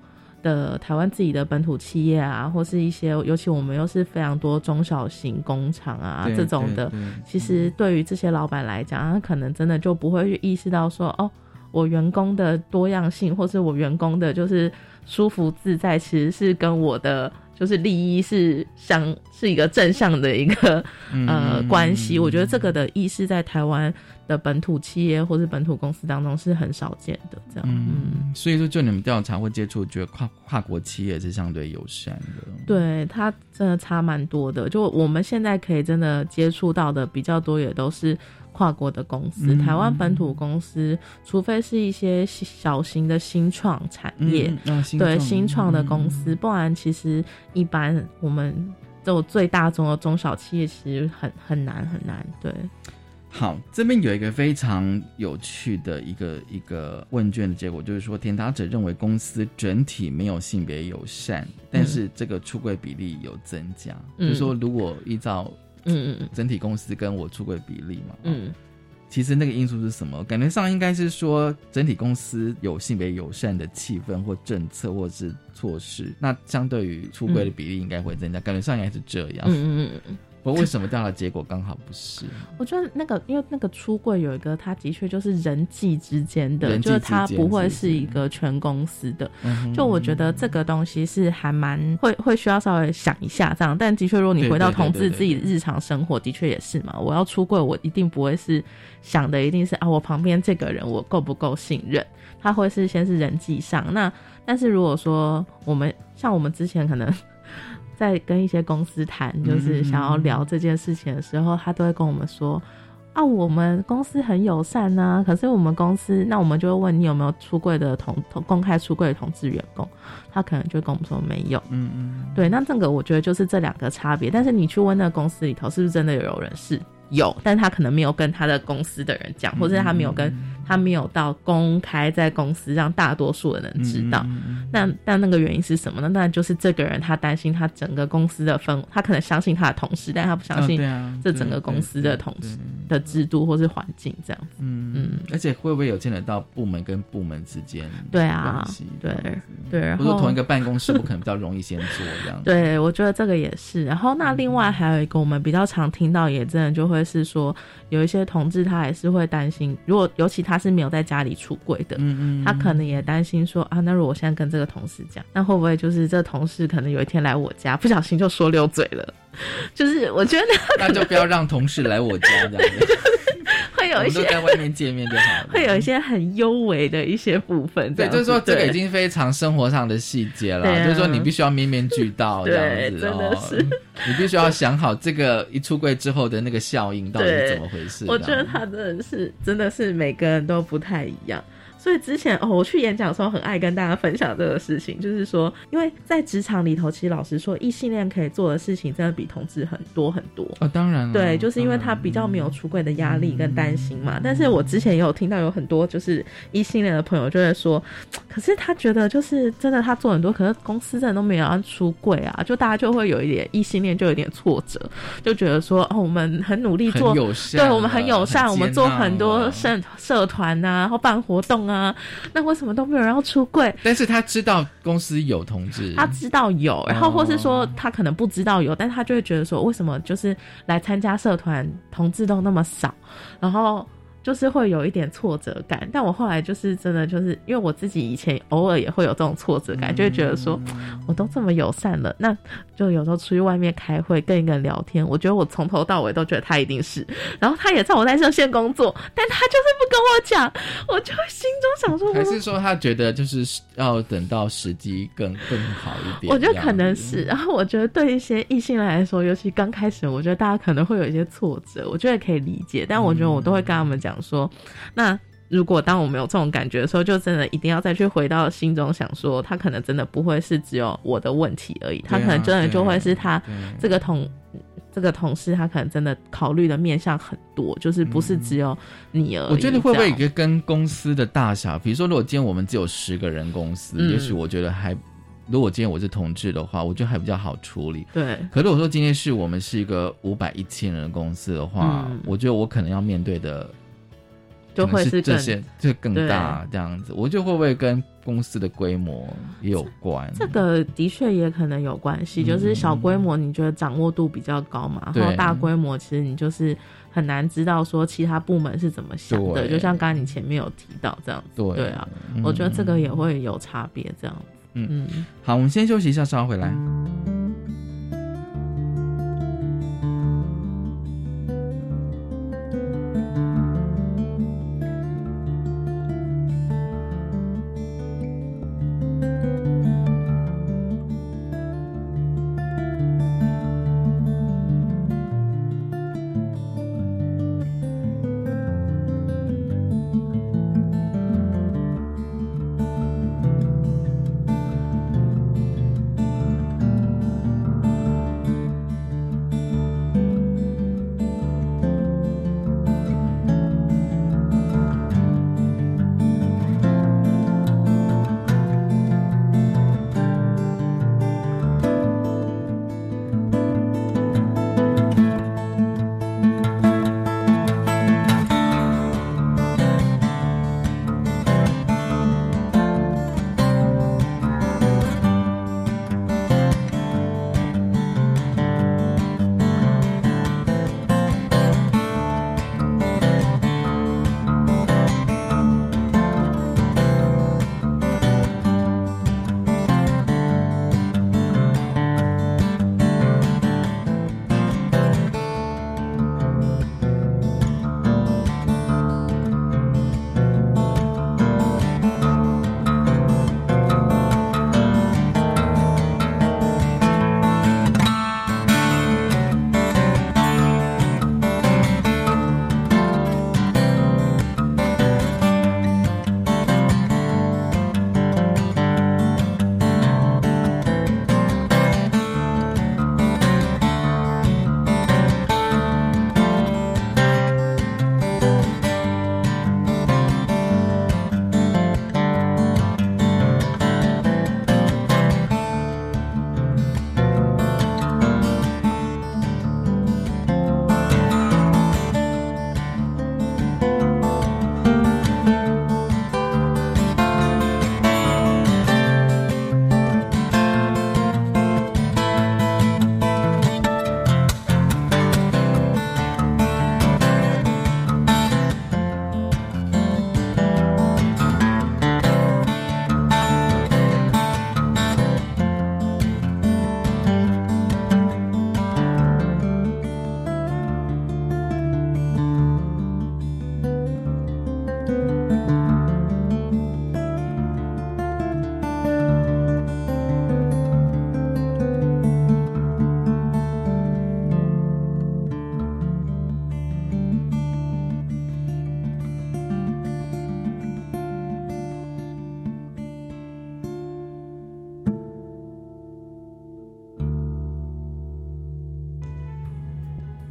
的台湾自己的本土企业啊，或是一些，尤其我们又是非常多中小型工厂啊对这种的其实对于这些老板来讲，他可能真的就不会去意识到说，哦，我员工的多样性，或是我员工的就是舒服自在，其实是跟我的就是利益是相是一个正向的一个嗯呃关系。我觉得这个的意识在台湾的本土企业或是本土公司当中是很少见的。这样，嗯嗯，所以说就你们调查或接触，觉得跨跨国企业是相对友善的。对它真的差蛮多的。就我们现在可以真的接触到的比较多，也都是跨国的公司。嗯台湾本土公司，除非是一些小型的新创产业，嗯啊新对新创的公司，不然其实一般我们就最大宗的中小企业，其实很很难很难。对，好，这边有一个非常有趣的一个一个问卷的结果，就是说填答者认为公司整体没有性别友善，但是这个出柜比例有增加。嗯就是说如果依照嗯嗯嗯整体公司跟我出轨比例嘛，嗯。其实那个因素是什么？感觉上应该是说整体公司有性别友善的气氛或政策或是措施，那相对于出轨的比例应该会增加。感觉上应该是这样。嗯嗯嗯嗯。不过 为什么这样的结果刚好不是？我觉得那个，因为那个出柜有一个，他的确就是人际之间的，就是他不会是是一个全公司的。嗯就我觉得这个东西是还蛮会会需要稍微想一下这样，但的确，如果你回到同志自己日常生活，的确也是嘛。我要出柜，我一定不会是想的一定是啊，我旁边这个人我够不够信任？他会是先是人际上，那但是如果说我们像我们之前可能。在跟一些公司谈，就是想要聊这件事情的时候，他都会跟我们说：“啊，我们公司很友善呐、可是我们公司，那我们就会问你有没有出柜的同同公开出柜的同志员工，他可能就跟我们说没有。嗯嗯，对，那这个我觉得就是这两个差别。但是你去问那个公司里头，是不是真的有人是有，但他可能没有跟他的公司的人讲，或者他没有跟他没有到公开在公司让大多数的人知道。嗯那但那个原因是什么呢？那就是这个人他担心他整个公司的氛，他可能相信他的同事，但他不相信这整个公司的同事的制度或是环境这样子。嗯嗯，而且会不会有见得到部门跟部门之间对啊，对对，然后或者说同一个办公室不可能比较容易先做这样子。对，我觉得这个也是。然后那另外还有一个我们比较常听到，也真的就会是说，有一些同志他还是会担心，如果尤其他是没有在家里出柜的，嗯嗯，他可能也担心说啊，那如果我现在跟这个同事讲，那会不会就是这同事可能有一天来我家，不小心就说溜嘴了？就是我觉得那就不要让同事来我家这样子，会有一些在外面见面就好了。会有一些很优微的一些部分，对，就是说这个已经非常生活上的细节了，就是说你必须要面面俱到这样子 哦，你必须要想好这个一出柜之后的那个效应到底是怎么回事。我觉得他真的是，真的是每个人都不太一样。所以之前哦，我去演讲的时候很爱跟大家分享这个事情，就是说，因为在职场里头，其实老实说，异性恋可以做的事情真的比同志很多很多。哦，当然了，对，就是因为他比较没有出柜的压力跟担心嘛。但是我之前也有听到有很多就是异性恋的朋友就会说，可是他觉得就是真的他做很多，可是公司真的都没有要出柜啊，就大家就会有一点异性恋就有点挫折，就觉得说哦，我们很努力做，对我们很友善，我们做很多社社团呐、然后办活动啊，那为什么都没有人要出柜？但是他知道公司有同志，他知道有，然后或是哦说他可能不知道有，但他就会觉得说，为什么就是来参加社团同志都那么少，然后就是会有一点挫折感。但我后来就是真的就是因为我自己以前偶尔也会有这种挫折感，就会觉得说我都这么友善了，那就有时候出去外面开会跟一个人聊天，我觉得我从头到尾都觉得他一定是，然后他也知道我在热线工作，但他就是不跟我讲，我就心中想说，还是说他觉得就是要等到时机更更好一点？我觉得可能是，然后我觉得对一些异性来说，尤其刚开始，我觉得大家可能会有一些挫折，我觉得可以理解，但我觉得我都会跟他们讲说，那。如果当我们有这种感觉的时候，就真的一定要再去回到心中想说，他可能真的不会是只有我的问题而已，他可能真的就会是他这个同这个同事，他可能真的考虑的面向很多，就是不是只有你而已。我觉得会不会一个跟公司的大小，比如说，如果今天我们只有十个人公司，嗯也许我觉得还，如果今天我是同志的话，我觉得还比较好处理。对可如果说今天是我们是一个五百一千人的公司的话，嗯我觉得我可能要面对的就会是这更些就更大这样子。我觉得会不会跟公司的规模也有关？这个的确也可能有关系，就是小规模你觉得掌握度比较高嘛，然后大规模其实你就是很难知道说其他部门是怎么想的。就像刚刚你前面有提到这样子，对啊，我觉得这个也会有差别这样子。嗯，好，我们先休息一下，稍后回来。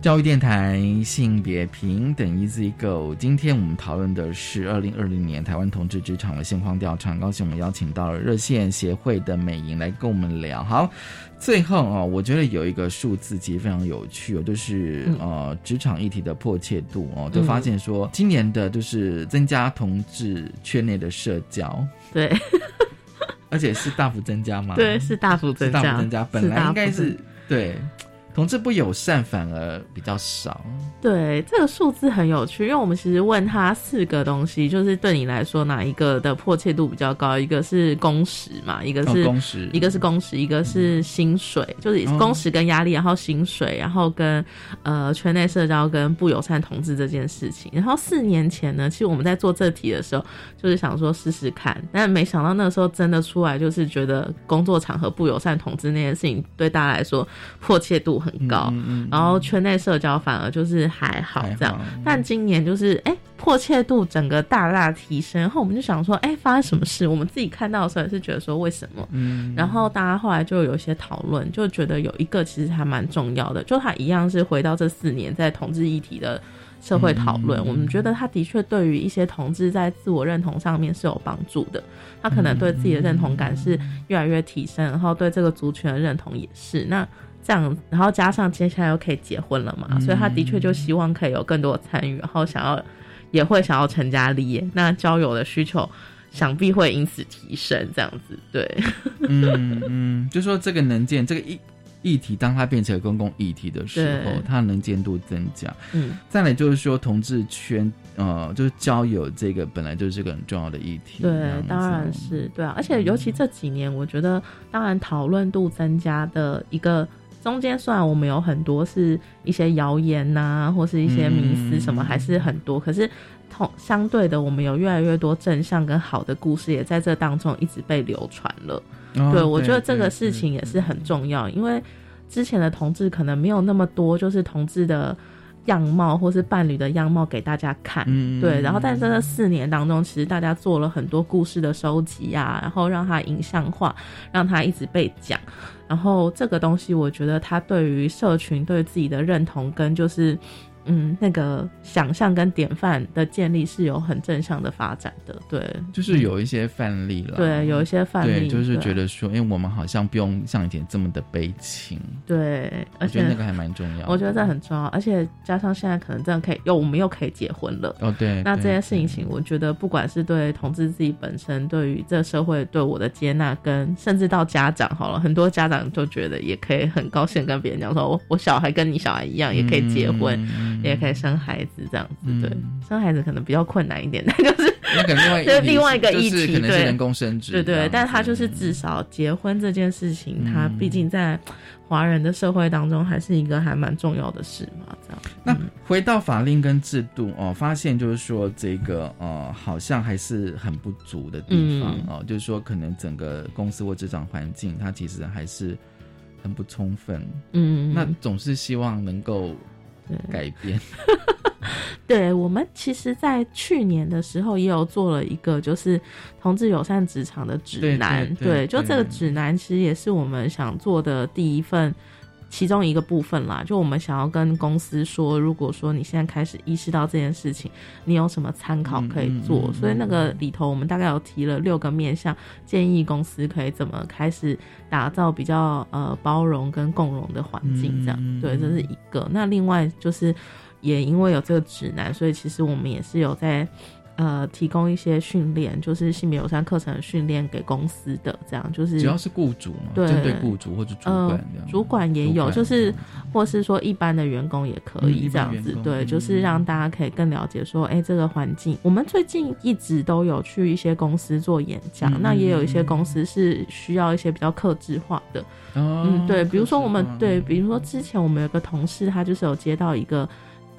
教育电台性别平等 Easy Go，今天我们讨论的是二零二零年台湾同志职场的现况调查。高兴我们邀请到了热线协会的美莹来跟我们聊。好，最后啊，我觉得有一个数字其实非常有趣哦，就是呃职场议题的迫切度哦，就发现说今年的就是增加同志圈内的社交，对，而且是大幅增加吗？对，是大幅增加，大幅增加，本来应该是对。同志不友善反而比较少。对，这个数字很有趣，因为我们其实问他四个东西，就是对你来说哪一个的迫切度比较高？一个是工时嘛，一个是工时，一个是工时，一个是薪水，就是工时跟压力，然后薪水，然后跟呃圈内社交跟不友善同志这件事情。然后四年前呢，其实我们在做这题的时候，就是想说试试看，但没想到那个时候真的出来，就是觉得工作场合不友善同志那件事情对大家来说迫切度。很高，然后圈内社交反而就是还好这样，但今年就是哎迫切度整个大大提升，然后我们就想说哎发生什么事？我们自己看到的时候也是觉得说为什么？嗯，然后大家后来就有一些讨论，就觉得有一个其实还蛮重要的，就它一样是回到这四年在同志议题的社会讨论，我们觉得他的确对于一些同志在自我认同上面是有帮助的，他可能对自己的认同感是越来越提升，然后对这个族群的认同也是。那。这样，然后加上接下来又可以结婚了嘛，所以他的确就希望可以有更多参与，然后想要也会想要成家立业，那交友的需求想必会因此提升，这样子对。嗯嗯，就说这个能见这个议议题，当它变成公共议题的时候，它能见度增加。嗯，再来就是说同志圈，呃，就是交友这个本来就是个很重要的议题。这对当然是对啊，而且尤其这几年，我觉得当然讨论度增加的一个中间，虽然我们有很多是一些谣言呐、或是一些迷思什么，嗯还是很多，可是同相对的，我们有越来越多正向跟好的故事，也在这当中一直被流传了。哦对，我觉得这个事情也是很重要，因为之前的同志可能没有那么多，就是同志的样貌或是伴侣的样貌给大家看，嗯对。然后，但是这四年当中，其实大家做了很多故事的收集啊，然后让它影像化，让它一直被讲。然后这个东西，我觉得它对于社群对自己的认同跟就是。嗯，那个想象跟典范的建立是有很正向的发展的，对，就是有一些范例了。对，有一些范例，对，就是觉得说，因为我们好像不用像以前这么的悲情。对，而且我觉得那个还蛮重要。我觉得这很重要，而且加上现在可能真的可以，又我们又可以结婚了。哦，对。那这件事情，我觉得不管是对同志自己本身，对于这社会对我的接纳，跟甚至到家长好了，很多家长就觉得也可以很高兴跟别人讲说，我我小孩跟你小孩一样，也可以结婚，嗯也可以生孩子这样子。对，生孩子可能比较困难一点，但 就是那个另外一这另外一个议就是题，对，可能是人工生殖对对，但他就是至少结婚这件事情，它嗯毕竟在华人的社会当中还是一个还蛮重要的事嘛，这样。那回到法令跟制度哦，发现就是说这个呃，好像还是很不足的地方、嗯。哦，就是说可能整个公司或职场环境，它其实还是很不充分。嗯。那总是希望能够改变。对我们其实，在去年的时候也有做了一个就是同志友善职场的指南，对对对就这个指南其实也是我们想做的第一份。其中一个部分啦，就我们想要跟公司说，如果说你现在开始意识到这件事情，你有什么参考可以做？嗯嗯嗯所以那个里头，我们大概有提了六个面向，建议公司可以怎么开始打造比较呃包容跟共融的环境，这样、嗯对，这是一个。那另外就是也因为有这个指南，所以其实我们也是有在。呃，提供一些训练，就是性别友善课程的训练给公司的，这样就是只要是雇主嘛，对针对雇主或者主管呃这样，主管也有，就是或是说一般的员工也可嗯以这样子对，嗯就是让大家可以更了解说，哎、这个环境，我们最近一直都有去一些公司做演讲，嗯那也有一些公司是需要一些比较克制化的，哦嗯，对，比如说我们对，比如说之前我们有个同事，他就是有接到一个。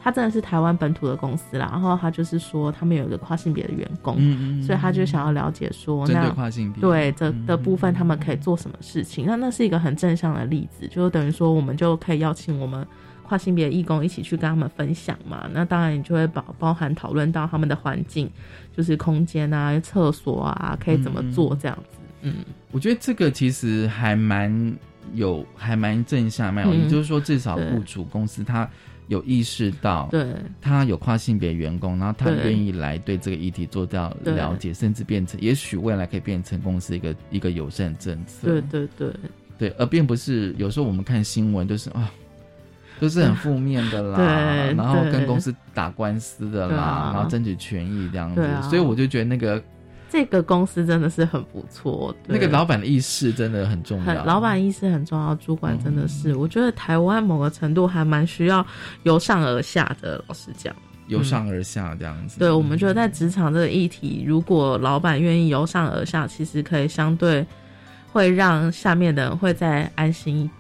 他真的是台湾本土的公司啦，然后他就是说他们有一个跨性别的员工，嗯嗯嗯所以他就想要了解说，那跨性别对这嗯的部分他们可以做什么事情？那那是一个很正向的例子，就等于说我们就可以邀请我们跨性别义工一起去跟他们分享嘛。那当然你就会包包含讨论到他们的环境，就是空间啊、厕所啊，可以怎么做这样子。嗯，我觉得这个其实还蛮有，还蛮正向，蛮有意义。嗯就是说，至少雇主公司他有意识到，对，他有跨性别员工，然后他愿意来对这个议题做到了解，甚至变成，也许未来可以变成公司一个一个友善政策。对对对。对，而并不是有时候我们看新闻就是啊。都是很负面的啦，然后跟公司打官司的啦，然后争取权益这样子，啊。所以我就觉得那个这个公司真的是很不错，那个老板的意识真的很重很要。老板意识很重要，主管真的是，我觉得台湾某个程度还蛮需要由上而下的。老实讲，由上而下这样子。对我们觉得在职场这个议题，如果老板愿意由上而下，其实可以相对会让下面的人会再安心一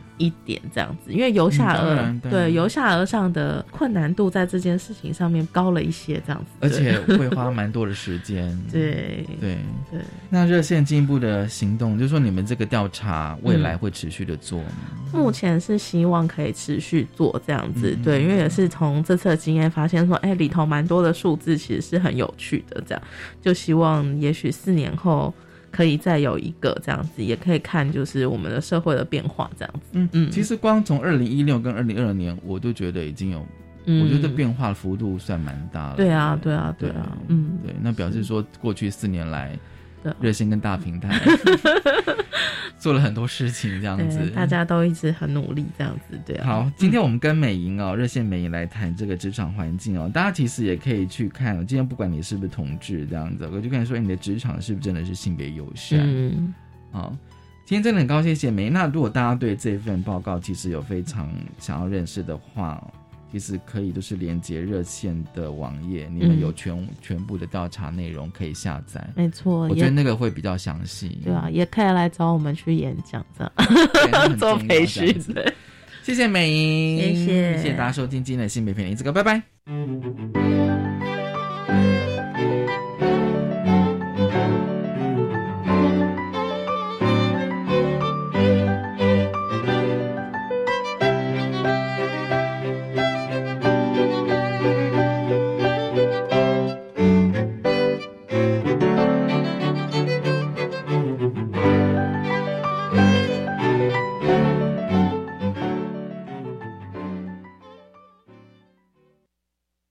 点这样子，因为由下而、对由下而上的困难度在这件事情上面高了一些这样子，而且会花蛮多的时间。对对对。那热线进一步的行动，就是说你们这个调查未来会持续的做吗？目前是希望可以持续做这样子，嗯对，因为也是从这次的经验发现说，哎、里头蛮多的数字其实是很有趣的，这样就希望也许四年后可以再有一个这样子，也可以看就是我们的社会的变化这样子。嗯嗯其实光从二零一六跟二零二二年，我就觉得已经有，嗯我觉得变化幅度算蛮大的。对啊，对啊，对啊，嗯，对，那表示说过去四年来，热心跟大平台，做了很多事情，这样子对，大家都一直很努力，这样子对啊。好，今天我们跟美莹哦，热线美莹来谈这个职场环境哦。大家其实也可以去看，今天不管你是不是同志这样子，我就跟你说，你的职场是不是真的是性别友善？嗯，好，今天真的很高兴，谢谢美莹。那如果大家对这份报告其实有非常想要认识的话，其实可以就是连接热线的网页，你们有全、全部的调查内容可以下载。没错，我觉得那个会比较详细。对啊，也可以来找我们去演讲这对那样，做培训这样子对。谢谢美英，谢谢谢谢大家收听今天的新美片，这个拜拜。